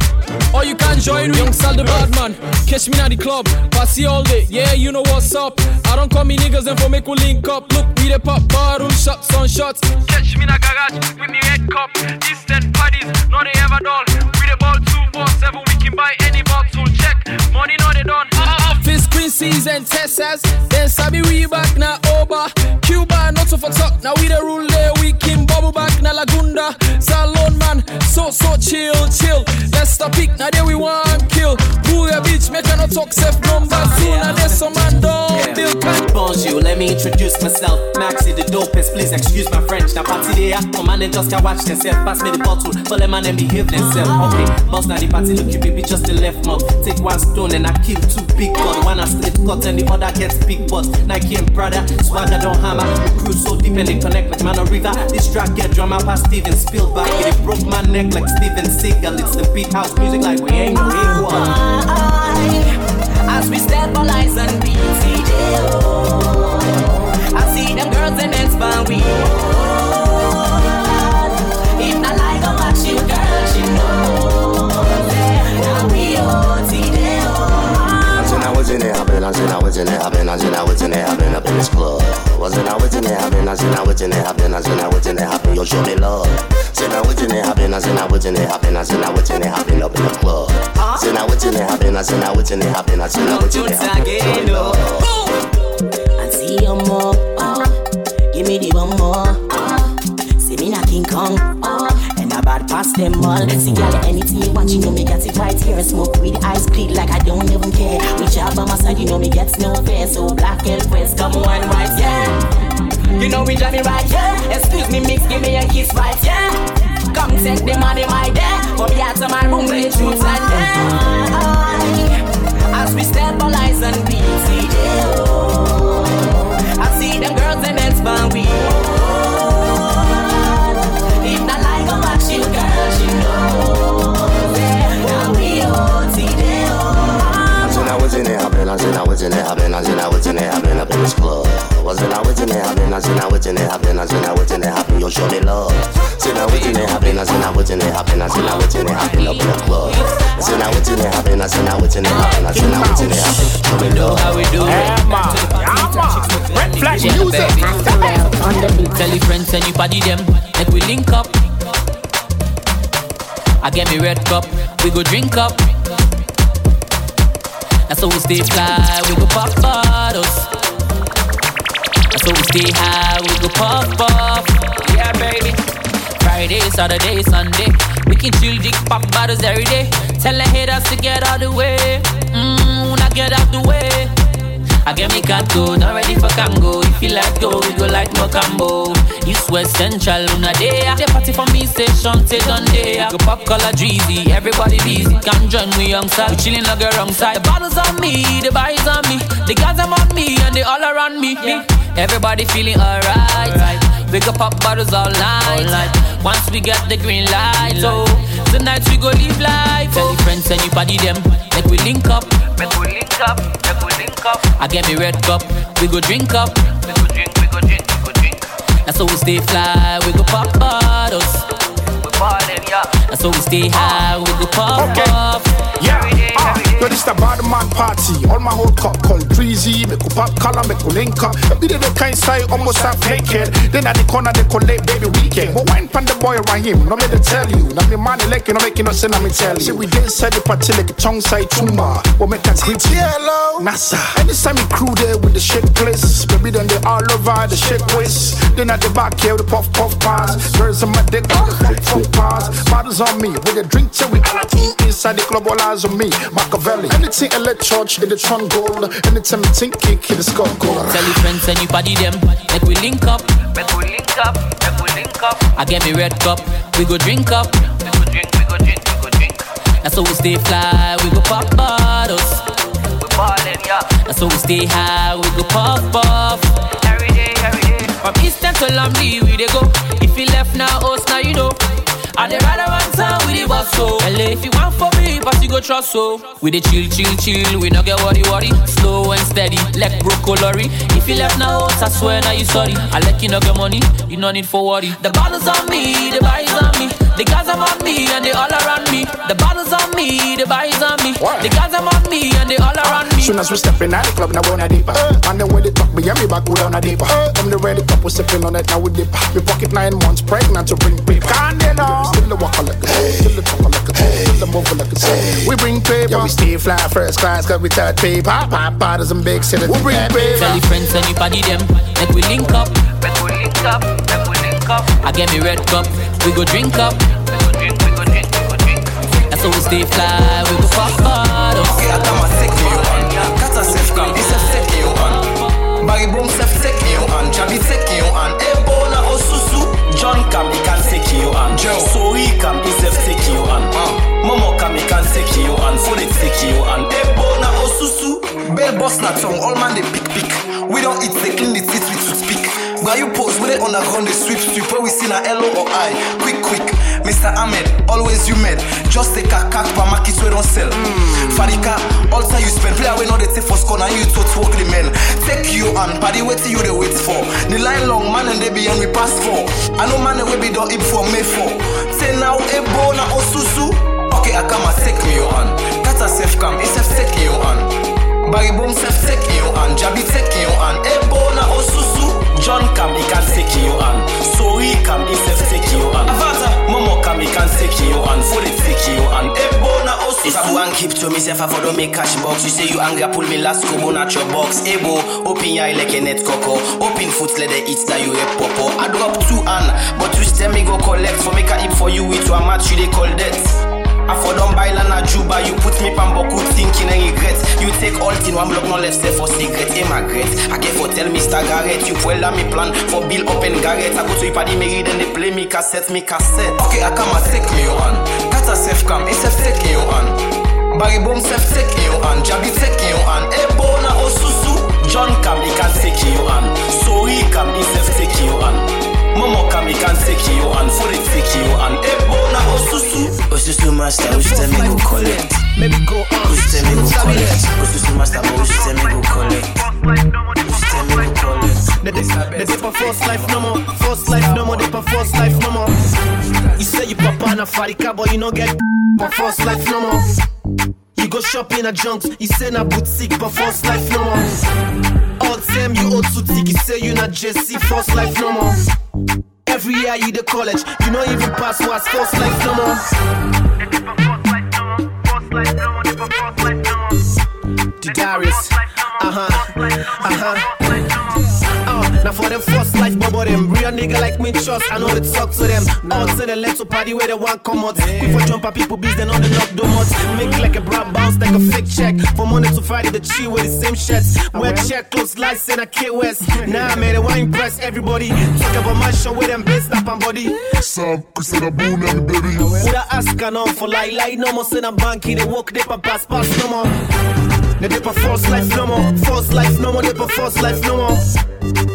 Or you can join me, Yung Sal the bad man. Catch me at the club, party all day. Yeah, you know what's up. I don't call me niggas and for make we link up. Look, we the pop bottle shots on shots. Catch me in a garage with me red cup. Eastern parties, no they ever dull. We the ball two four seven, we can buy any bottle. Check, money no they done. Uh-uh. Office Quincy's and Texas, then Sabi we back now over. Cuba not so for talk, now we the rule there. We can bubble back now Lagunda. Salone man, so so chill chill. Let's stop it now there we want kill. Booyah bitch, make a no talk safe number soon and there's some Bonjour, let me introduce myself. Maxi the dopest, please excuse my French. Now party there, come on and just can watch themselves. Pass me the bottle, but let man and behave themselves. Okay, boss now the party look you baby just the left mouth. Take one stone and I kill two big gun. One a straight cut and the other gets big bust. Nike and Prada, swagger don't hammer. The crew so deep and they connect with man on river. This track get drama past Steven Spielberg. It broke my neck like Steven Seagal. It's the beat house music like we ain't no equal. Ah, ah, ah, As we step on stabilize and beat oh, I see them girls and men span we If like a watch you girl, she knows Now we all see them. I wasn't it happen, I I wasn't it happen, I I wasn't it happen up in this club. Wasn't I wasn't it happen, I said I wasn't it happen, I said I wasn't it happen, yo show me love. Said I wasn't it happen, I said I wasn't it happen, I said I wasn't it happen up in the club. Said I wasn't it happen, I said I wasn't it happen, I said I wasn't it happen, show me love. And see you more, oh. Give me the one more, oh. See me na King Kong, oh. Bad past them all. Let's see girl, anything you want, you know me got it right here. Smoke weed, eyes plead like I don't even care. Reach out by my side, you know me gets no fear. So black and west, come on right, yeah. You know we me right, yeah. Excuse me, mix, give me a kiss right, yeah. Come take the money, my dad. For me out to my room, play truths and yeah. As we step on stabilize and beat it, oh. I see them girls and men span we oh. I said I wasn't it happen, I said I wasn't it happen up in this club. Wasn't I wasn't it happen, I said I wasn't it happen, I said I wasn't it happen, yo show me love. Said I wasn't it happen, I said I wasn't it happen, I said I wasn't it happen up in the club. I said I wasn't it happen, I said I wasn't it happen, I said I wasn't it happen, show me love. How we do it? Red flag Yeah, music. baby. Tell your friends and you party them, make we link up. I get me red cup, we go drink up. That's how we stay fly, we go pop bottles. That's how we stay high, we go puff puff. Yeah, baby. Friday, Saturday, Sunday, we can chill, dick pop bottles every day. Tell the haters to get out the way. Mmm, when I get out the way. I get me cat go, not ready for Congo. If you like go, we go like Mocambo. East, West, Central, Luna Day. They party from me station till Dundee. Go pop color dreezy, everybody busy. Come join me young side, we chillin' like a wrong side. The bottles on me, the boys on me, the guys I'm on me and they all around me. Everybody feeling alright. We go pop bottles all night. Once we get the green light, so tonight we go live life. Tell your friends and you party them, make we link up. Make we link up, make we link up. I get me red cup, we go drink up. We go drink, we go drink, we go drink. That's how we stay fly, we go pop bottles. We ballin', yeah. That's how we stay high, we go pop Okay. off. Yeah, ah, yo, this the bad man party. All my whole cup called Breezy. Make up pop color, make up link up. Be the kind side almost half naked. Then at the corner they collect baby weekend. But wine pan the boy around him. No me to tell you. Now me money like you, no making no sense. Let me tell you. See we did inside the party like a tongue side tumor. What make us hit yellow? NASA. Anytime we crew there with the shit bliss. Baby then they all over the shit waist. Then at the back here the puff puff pass. Girls on my dick puff puff pass. Bottles on me with the drink till we all inside the club. All eyes on me. Machiavelli. Anything I let church in the tron gold. Anytime I think kick in the skull gold. Tell your friends and you party them, make we link up. Make we link up, make we link up. I get me red cup, we go drink up. We go drink, we go drink, we go drink. That's how we stay fly, we go pop bottles. We ballin', yeah. That's how we stay high, we go puff puff. Every day, every day. From Eastern to Lambi, we dey go. If you left now, us now you know. I dey ride around town with the boss oh. so. Well, if you want for me, but you go trust so. We dey chill, chill, chill, we no get worry, worry. Slow and steady, like broco lorry. If you left now, I swear now you sorry. I like you no get money, you no need for worry. The bottles on me, the buys on me. The guys are on me and they all around me. The bottles on me, the buys on me. The guys are on me and they all around me. Soon as we step in at the club, now we're on a deeper. Eh. And then when they talk, me and me back, we down a deeper. Eh. From the ready couple sipping on it, now we dip. We pocket nine months pregnant to bring paper. Can't you know? Still the walk like a still the talk like a still the move like a We bring paper. Yeah, we stay fly first class, cause we touch paper. Pop bottles and big cities. We bring paper. Tell your friends and your party them, make we link up. Make we link up, make we link up. I get me red cup, we go drink up. We go drink, we go drink, we go drink. That's how we stay fly, we go pop bottles. Okay, I got my sick me on. Kata sef kam, isa sick me on. Bari boom sef sick me on. Chabi sick me on. Ebo na osusu. John kam, he can sick you on. Sorry kam, he sef sick you on. Uh. Momo kam, he can sick you on. Full it sick you on. Ebo na osusu. Oh, Bell boss na tongue, all man they pick pick. We don't eat, they clean the teeth with toothpick. You pose, we they on the ground, they sweep sweep. Where we see na L or I. Quick quick. Mr. Ahmed, always you mad. Just take a cack per market we don't sell. Hmm. Farika, all time you spend. Play away now they take for score and you to work the men. Take you on, party wait till you they wait for. The line long man and they be and we pass for. I know man we be done hip for me for. Say now eh, ebo na osusu. Okay, I come and take me on. Kata sef come, it's sef take you on. Barry boom sef take you on. Jabi take take you on. Ebo na osusu. If I want keep to myself, I for don't cash box. You say you angry, pull me last kobo not your box. Ebo, open your eye like a net coco. Open foot, let the eat that you a popo. I drop two and, but you tell me go collect. For make a hip for you with a match, you they call that. I for don't buy lana juba, you put me pamboku thinking and regret. You take all thing one block no left step for cigarette, eh my great. I get for tell Mr. Garrett, you pull me plan for bill open Garrett. I go to Ipadi Mary, then they play me cassette, me cassette. Okay, I come and take me on. Kata sef come, it's sef take you on. Barry boom sef take you on. Jabi take you on. Ebo na osusu. John come, he can take you on. Sorry come, he sef take you on. Momo come, he can take you on. Full it take you on. Ebo na osusu. Osusu master, which tell me go collect. Maybe go on. Which tell me go collect. Osusu master, which tell me go collect. Which tell me go collect. The dip, dip of first life no more, first life no more, dip of first life no more. You say you papa na farika, but you no get but first life no more. You go shopping at junks, you say na boutique, but first life no more. All time you old to tick, you say you not Jesse, first life no more. Every year you the college, you not even pass what's first life no more. Darius, uh huh, uh huh. Now for them first life bubble them Real nigga like me trust, I know they talk to them. All to the left to party where they want come out. Quick for jump at people beats, they know they knock do much. Make like a broad bounce like a fake check. From Monday to Friday the chill with the same shirts. Wear. check clothes lights and a K West. Nah man, they want impress everybody. Talk about my show with them bass snap and body. Sam, cause of the boom and baby. Would I ask on for? Like like no more send a banky they walk they pass pass no more They dip a false life no more False life no more Dip a false life no more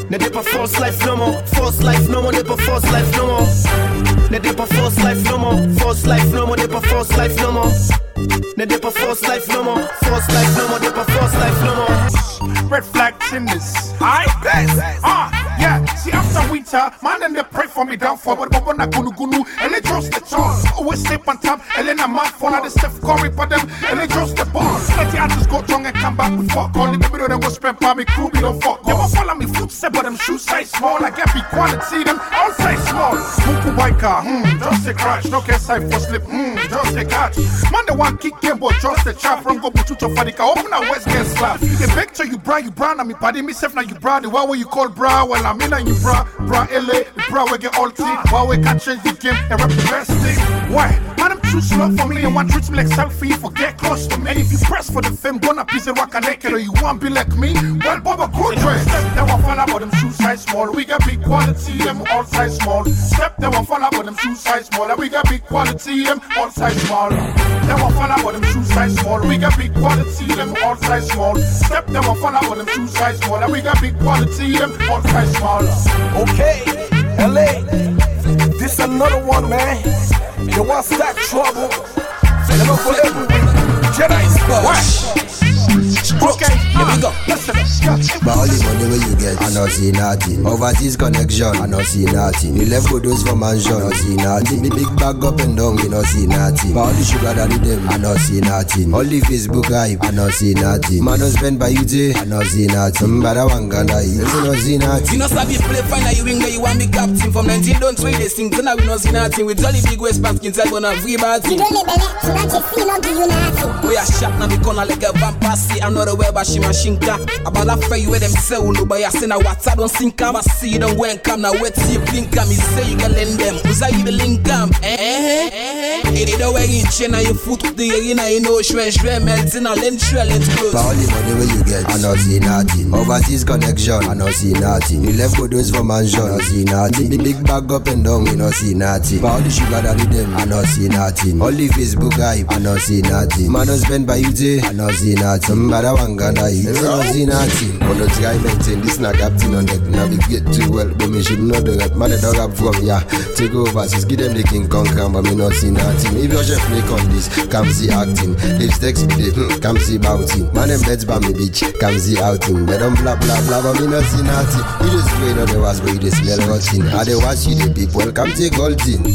They dip a false life no more False life no more Dip a false life no more They dip a false life no more False life no more Dip a false life no more They dip a false life no more False life no more Dip a false life no more Red flags in this. I best. Ah, yeah. See, after winter, man, then they pray for me down for. But Bobo na gunu gunu, and they just the chance. Always step on top, and then fall out the Steph Curry for them, and they just the ball. Let the artists go drunk and come back with fuck all in the middle. Then go spend by me crew, me don't fuck. They won't follow me foot set, but them shoes size small. I get big quality, them all size small. Muku Waika, hmm, just a crash. No case I for slip, hmm, just a catch. Man, the one kick game, but just a chap from go butucho fadika. Open a West get slap. They picture you bra, you bra, na me party me self, now you bra. The why will you call bra, well I'm in and you bra, bra LA, bra we get all tea. Why we can change the game and rap the best thing. Why? Man, I'm too slow for me and one treats me like selfie. Forget close to me. And if you press for the fame, gonna piece and rock a naked or you want be like me, well, Baba good dress. They won't fall about them shoe size small. We got big quality, them all size small. Step, they won't fall about them shoe size small. And we got big quality, them all size small. They won't fall about them shoe size small. We got big quality, them all size small. Step, they won't fall about them shoe size small. And we got big quality, them all size small. Okay, LA, this another one, man. You want stack trouble? Never for every. Jedi Squash. Okay, here we go. But all the money where you get, I not see nothing. Overseas connection, I not see nothing. You left photos for mansion, I not see nothing. Big, big bag up and down, we not see nothing. But all the sugar daddy them, I not see nothing. All the Facebook hype, I not see nothing. Man don't spend by you day, I not see nothing. Mm, but I want Ganda eat, I not see nothing. You know, Sabi play fine, now you wing where you want me captain. From 19 don't trade this thing, so now we not see nothing. With jolly big waist pants, inside one of free party. We are shot now, me corner like a vampire. See another way, but she machinka. About that fair you where them sell, no, but I say what I don't think I'm. I see you don't when come now, wait till you blink at me. Say you can lend them, who's I you the link am? Eh, eh, eh, eh. It the way you chin and your foot, the you know, you know, shred, shred, melting, and then shred, let's close. All the money where you get, I not see nothing. Overseas connection, I not see nothing. You left photos for mansion, I not see nothing. Big, big bag up and down, we not see nothing. But all the sugar daddy them, I not see nothing. All the Facebook hype, I not see nothing. Man don't spend by you day, I not see nothing. Mbada wanga na yi Everyone's in our team Kono try maintain This na captain on it Navigate too well But me ship no direct Mother dog up from ya. Take over Sis give them the King Kong crown But me not in our team If your chef make on this Come see acting. If text me they hmm, Come see bouting Man them beds by me bitch Come see outing. They don't blah blah blah But me not in our team You just play on the was But you just smell rotten I they watch you the people Come take all thing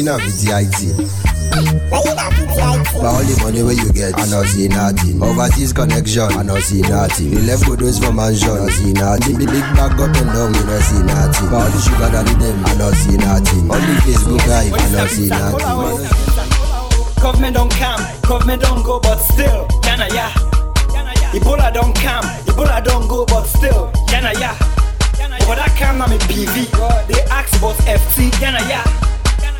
In a VDIT But all the money where you get, I not see nothing. Overseas connection, I not see nothing. You left photos for mansion, I not see nothing. Big, big bag up and down, we not see nothing. But all the sugar daddy them, I not see nothing. All the Facebook live, I not see nothing. Government don't come, government don't go, but still, yana ya. Ebola don't come, Ebola don't go, but still, yana ya. But I come na me PV, they ask about FT, yana ya.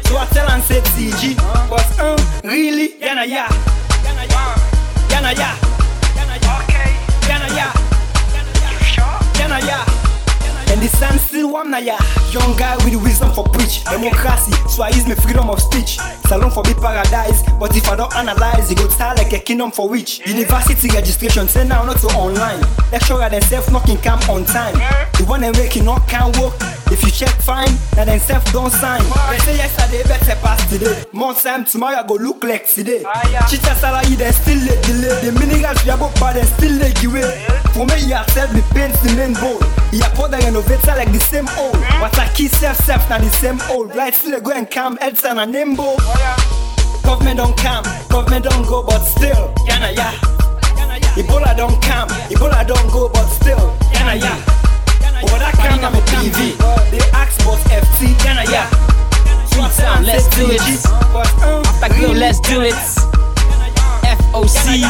So I tell and say TG, but um, really, yana ya. Yana ya, yana ya. Yana ya, yana ya. And the sun still one na ya. Young guy with wisdom for preach. Democracy, so I use my freedom of speech. Salone for big paradise, but if I don't analyze, it go start like a kingdom for which. University registration, send now not to online. Lecturer themself knocking camp on time. The one they making not can work. If you check fine, now then self don't sign. They say yesterday better pass today. More time tomorrow I go look like today. Ah, Cheater salary then still late delay. The minerals we both bad and still leg away. For me, you sell me paint cement bowl. You put the renovator like the same old. Hmm? What I keep self self now the same old. Right still go and come Edson and Nimbo. Oh, government don't come, government don't go, but still, yana ya. Ebola don't come, Ebola don't go, but still, yana ya. But I come on my TV. They ask about FT, yana ya. Sweet sound, let's do it. After go, let's do it. FOC,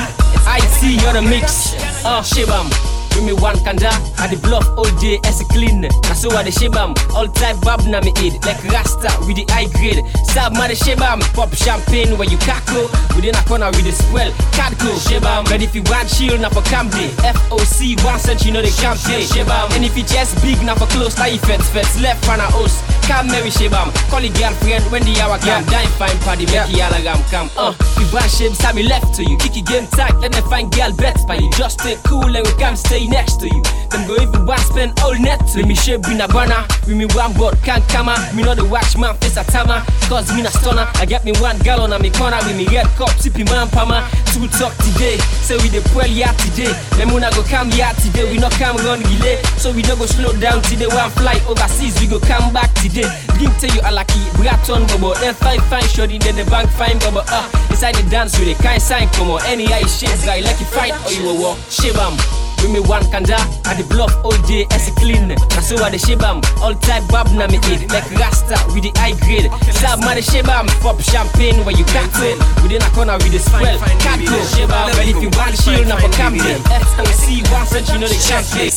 IT, you're the mix. Uh, Shibam. Give me one kanda, I the bluff all day as a clean. Na so I the shibam, all type bab na me eat like Rasta with the high grade. Sab ma the shibam, pop champagne where you cackle. Within a corner with the swell, cadco shibam. Ready if you want shield na for camp day. FOC one cent you know the camp day shibam. And if you just big na for close, now you fence fence left fan a host. Come Mary shibam, call the girlfriend when the hour come. Dine fine party, make you alagam come. Uh, you want shibs, I me left to you. Kick your game tight, let me find girl bets by you. Just stay cool and we come stay next to you. Them go even want spend all net to me shape be na banner. We me one board can't come Me know the watchman face a tama. Cause me na stunner. I get me one gallon on me corner with me red cup sippy man pama. Two talk today. Say we the puel ya today. Them una go come ya today. We no come run relay. So we no go slow down today. One fly overseas. We go come back today. Give tell you a lucky Braton bobo. Then five fine shorty. Then the bank fine bobo. Uh, inside the dance with a kind sign come on. Any eye shit guy like you fight or you a walk. Shibam. Give me one kanda, I the bluff all day as clean. Na so I the shibam, all type bab na me eat like Rasta with the high grade. Sab ma the shibam, pop champagne where you cackle. Within a corner with the swell, cackle. Shibam, ready if you want shield na for camping. FOC one cent you know the champion.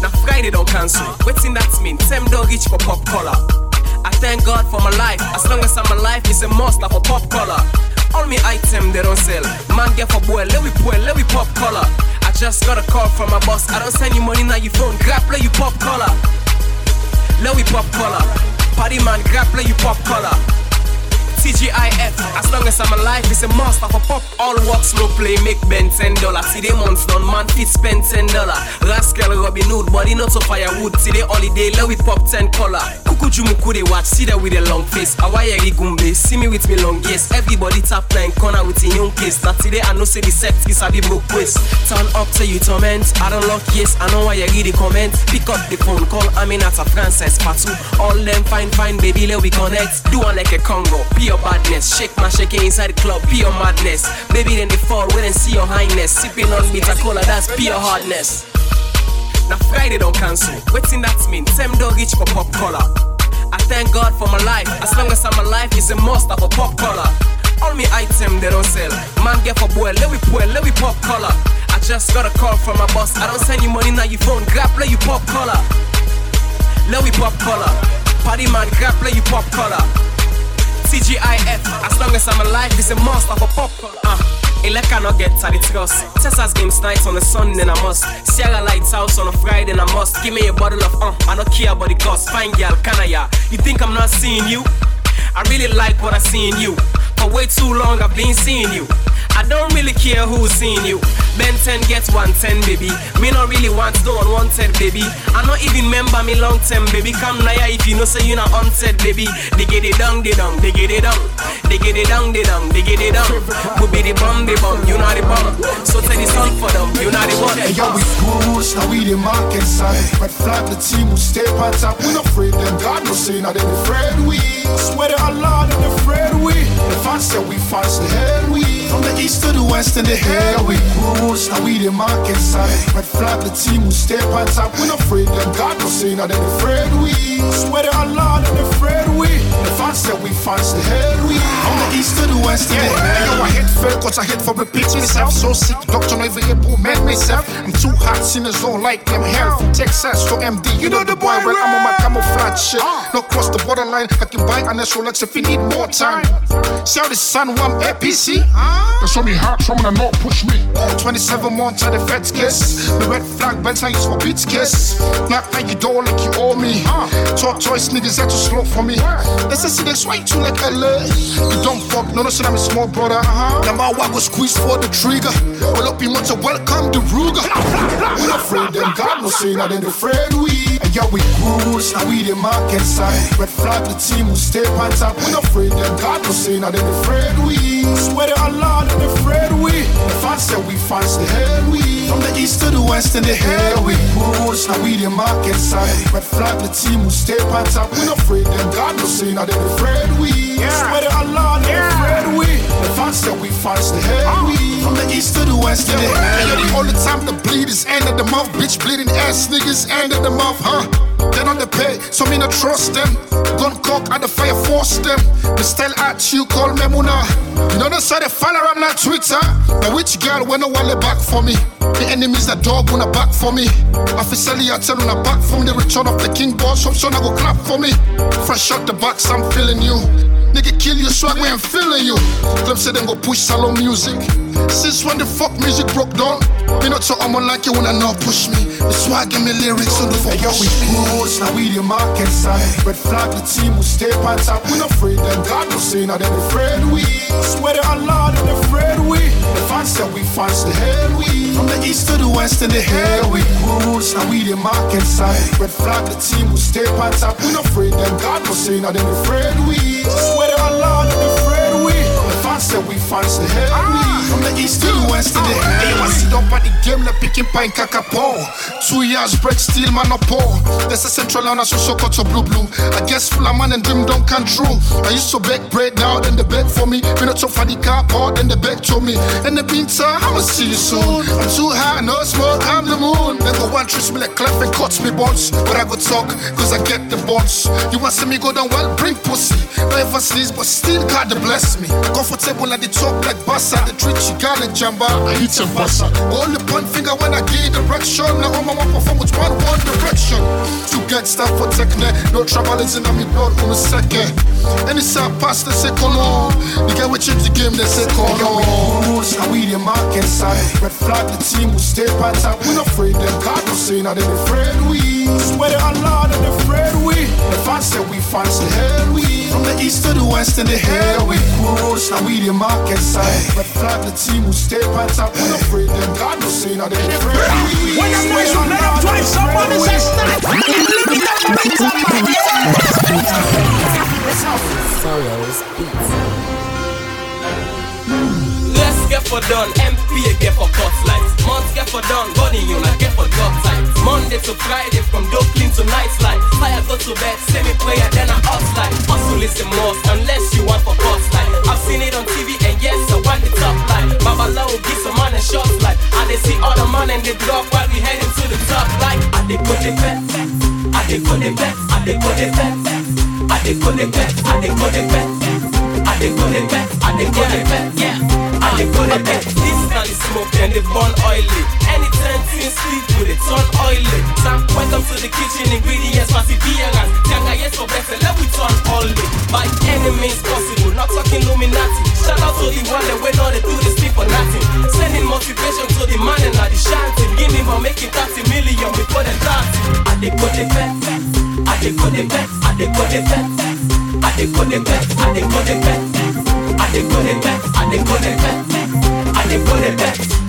Now Friday don't cancel. Waiting that mean? Tem don't reach for pop collar. I thank God for my life. As long as I'm alive, it's a must for pop collar. All me item they don't sell. Man get for boy, let we boy, let we pop collar. Just got a call from my boss. I don't send you money now you phone. Grab play you pop collar. Let we pop collar. Party man, grab play you pop collar. TGIF, as long as I'm alive, it's a master for pop. All works, no play, make Ben ten dollars. See the months done, man, fit spend ten dollar. Rascal Robin Hood, body not so firewood. See the holiday, let with pop ten color. Kuku Jumuku they watch, see that with a long face. Awayeri Gumbe, see me with me long yes. Everybody tap nine corner with a young case. That today I know say the sex is a be broke waist. Turn up to you torment. I don't lock yes, I know why you read the comment. Pick up the phone, call Aminata Frances Patu. All them fine, fine, baby, let we connect. Do one like a Congo, pure badness. Shake my shake inside the club, pure madness. Baby, then they fall, when they see your highness. Sipping on bitter cola, that's pure hardness. Now Friday don't cancel. Waiting that mean, Tem don't reach for pop collar. I thank God for my life. As long as I'm alive, it's a must of a pop collar. All me item they don't sell. Man get for boy, let we boy, let we pop collar. I just got a call from my boss. I don't send you money now you phone, grab play you pop collar. Let we pop collar. Party man, grab play you pop collar. TGIF, as long as I'm alive, it's a must of a pop. Uh. Elect cannot get to the trust. Texas games nights on the Sunday, then I must. Sierra Lights house on a Friday, then I must. Give me a bottle of uh, I don't care about the cost. Fine girl, can I ya? You think I'm not seeing you? I really like what I see in you. For way too long, I've been seeing you. I don't really care who's seeing you. Ben 10 gets 110, baby. Me not really want no unwanted, baby. I not even remember me long term, baby. Come naya if you know say you not unsaid, baby. They get it down, they down, they get it down. They get it down, they down, they get it down. Who be the bum, the bum, you not the bum. So tell the sun for them, you not the one. Hey, yo, we push, now we the market side. Red flag, the team will stay on top. We not afraid them, God no say, now they afraid we. I Swear to Allah, they afraid we. The fans say we fans the hell we. From the east to the west and the hell we. Push, now we the market side. Red flag, the team will stay on top. We not afraid them, God no say, now they afraid we. Swear to Allah, they afraid we. The fans say we fans the hell we. From the east to the west and the hell we. Yo, I hit fail, cause I hit for repeat myself. So sick, doctor never able man myself. I'm too hot, sinners don't like them hell. From Texas to MD, you know the boy, well, I'm on my camouflage shit. Uh. No cross the borderline, I can buy an Rolex if you need more time. See how the sun one APC? Uh. They show me hot, me the not push me. 27 months at the feds kiss. The red flag bends I use for beats kiss. Knock like you door like you owe me. Talk choice niggas that too slow for me. They say they swipe too like LA. You don't fuck, no no shit, I'm a small brother. Uh-huh. Now my wife go squeeze for the trigger. Well up you much welcome the Ruger. We not afraid them, God no say that they afraid we. And yeah we cruise, now we the market side. Red flag the team will stay on top. We not afraid them, God no say that they afraid we. Swear to Allah, they afraid we. The fans say we fans the hell we. From the east to the west and the hell we. Cruise, now we the market side. Red flag the team will stay on top. We not afraid them, God no say that they afraid we. Swear to Allah, they afraid we. The say we the. From the east to the west and the. All the time the bleed is end of the month. Bitch bleeding ass niggas end of the month, huh? Then on the pay, so me not trust them. Gun cock at the fire force them. The style at you call me Muna. You know that's how they follow I'm not Twitter. The witch girl when no wallet back for me? The enemies that dog wanna back for me. Officially I tell a back from the return of the king boss. Some son I go clap for me. Fresh out the box, I'm feeling you. Nigga kill you, swag when I'm feeling you. Club say them go push salon music. Since when the fuck music broke down? Me not so I'm like you when I know push me. The swag give me lyrics on the phone. Hey, yo, we close, now we the market side. Red flag, the team will stay on top. We not afraid them, God no say now they afraid we. Swear to Allah, they afraid we. The fans say we fans the hell we. From the east to the west and the hell we. Close, now we the market side. Red flag, the team will stay on top. We not afraid them, God no say now they afraid we. Swear to we. Say we fans the hell we. From the east to the ah. west and the hell Hey, I sit up at the game, le picking pine kakapo. Two years break, still man up poor. There's a central on a so so cut to blue blue. I guess full of man and dream don't come true. I used to beg bread now, then they beg for me. Me not so for the car part, then they beg to me. In the meantime, I'ma see you soon. I'm too high, no smoke, I'm the moon. Then go one treats me like clef and cuts me buns. But I go talk, cause I get the buns. You want to see me go down well, bring pussy. Never sneeze, but still God bless me. Comfortable at the top like Bassa, the treat you got like Jamba. I hit some Bassa. Only one finger when I give direction. Now I'm on perform with one one direction. To get stuff for technique, no trouble is in my blood on a second. Any side pass, they say come on. You get with change the game, they say come on. Rules, now we the market side. Red flag, the team will stay on top. We not afraid them, God will say now they be afraid we. Swear to Allah, they afraid we. we. The fans say we fancy. Hell we. From the east to the west and the hell we. Cool roads, now we the market side. But flag the team who stay on top. We not afraid them. God no say now they afraid we. When I'm nice, let them twice. Somebody say snap. Solos Beats. Get for done, MP get for cuts lights. Months get for done, body you like get for job tight. Monday to Friday from dope clean to night slide. Fire go to bed, semi player, then I up slide. Hustle is the most, unless you want for cuts light. I've seen it on TV and yes, I want the top line. Babalawo give some man a short like. And they see all the man and they drop while we heading to the top like. I they go the bet, I they go the bet, I they go the bet. I dey go the bet, I dey go the bet. I dey go the bet, I dey go the bet. Yeah, I dey go the bet. This na the smoke and the burn oily. Anytime things sleep with it turn oily. Sam, welcome to the kitchen. Ingredients perseverance. Janga yes for better, let we turn oily. By any means possible, not talking Illuminati. Shout out to the one that we know they do this thing for nothing. Sending motivation to the man and the shanty. Give me for making 30 million before the 30. I dey go the bet. I dey go the bet, I dey go the bet, I dey go the bet, I dey go the bet, I did put it back, I did put it back, I did put it back.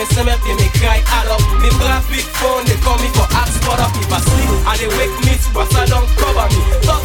men se men pe me cry I Me braf big phone, they call me for ask for up sleep, and they wake me to I don't cover me?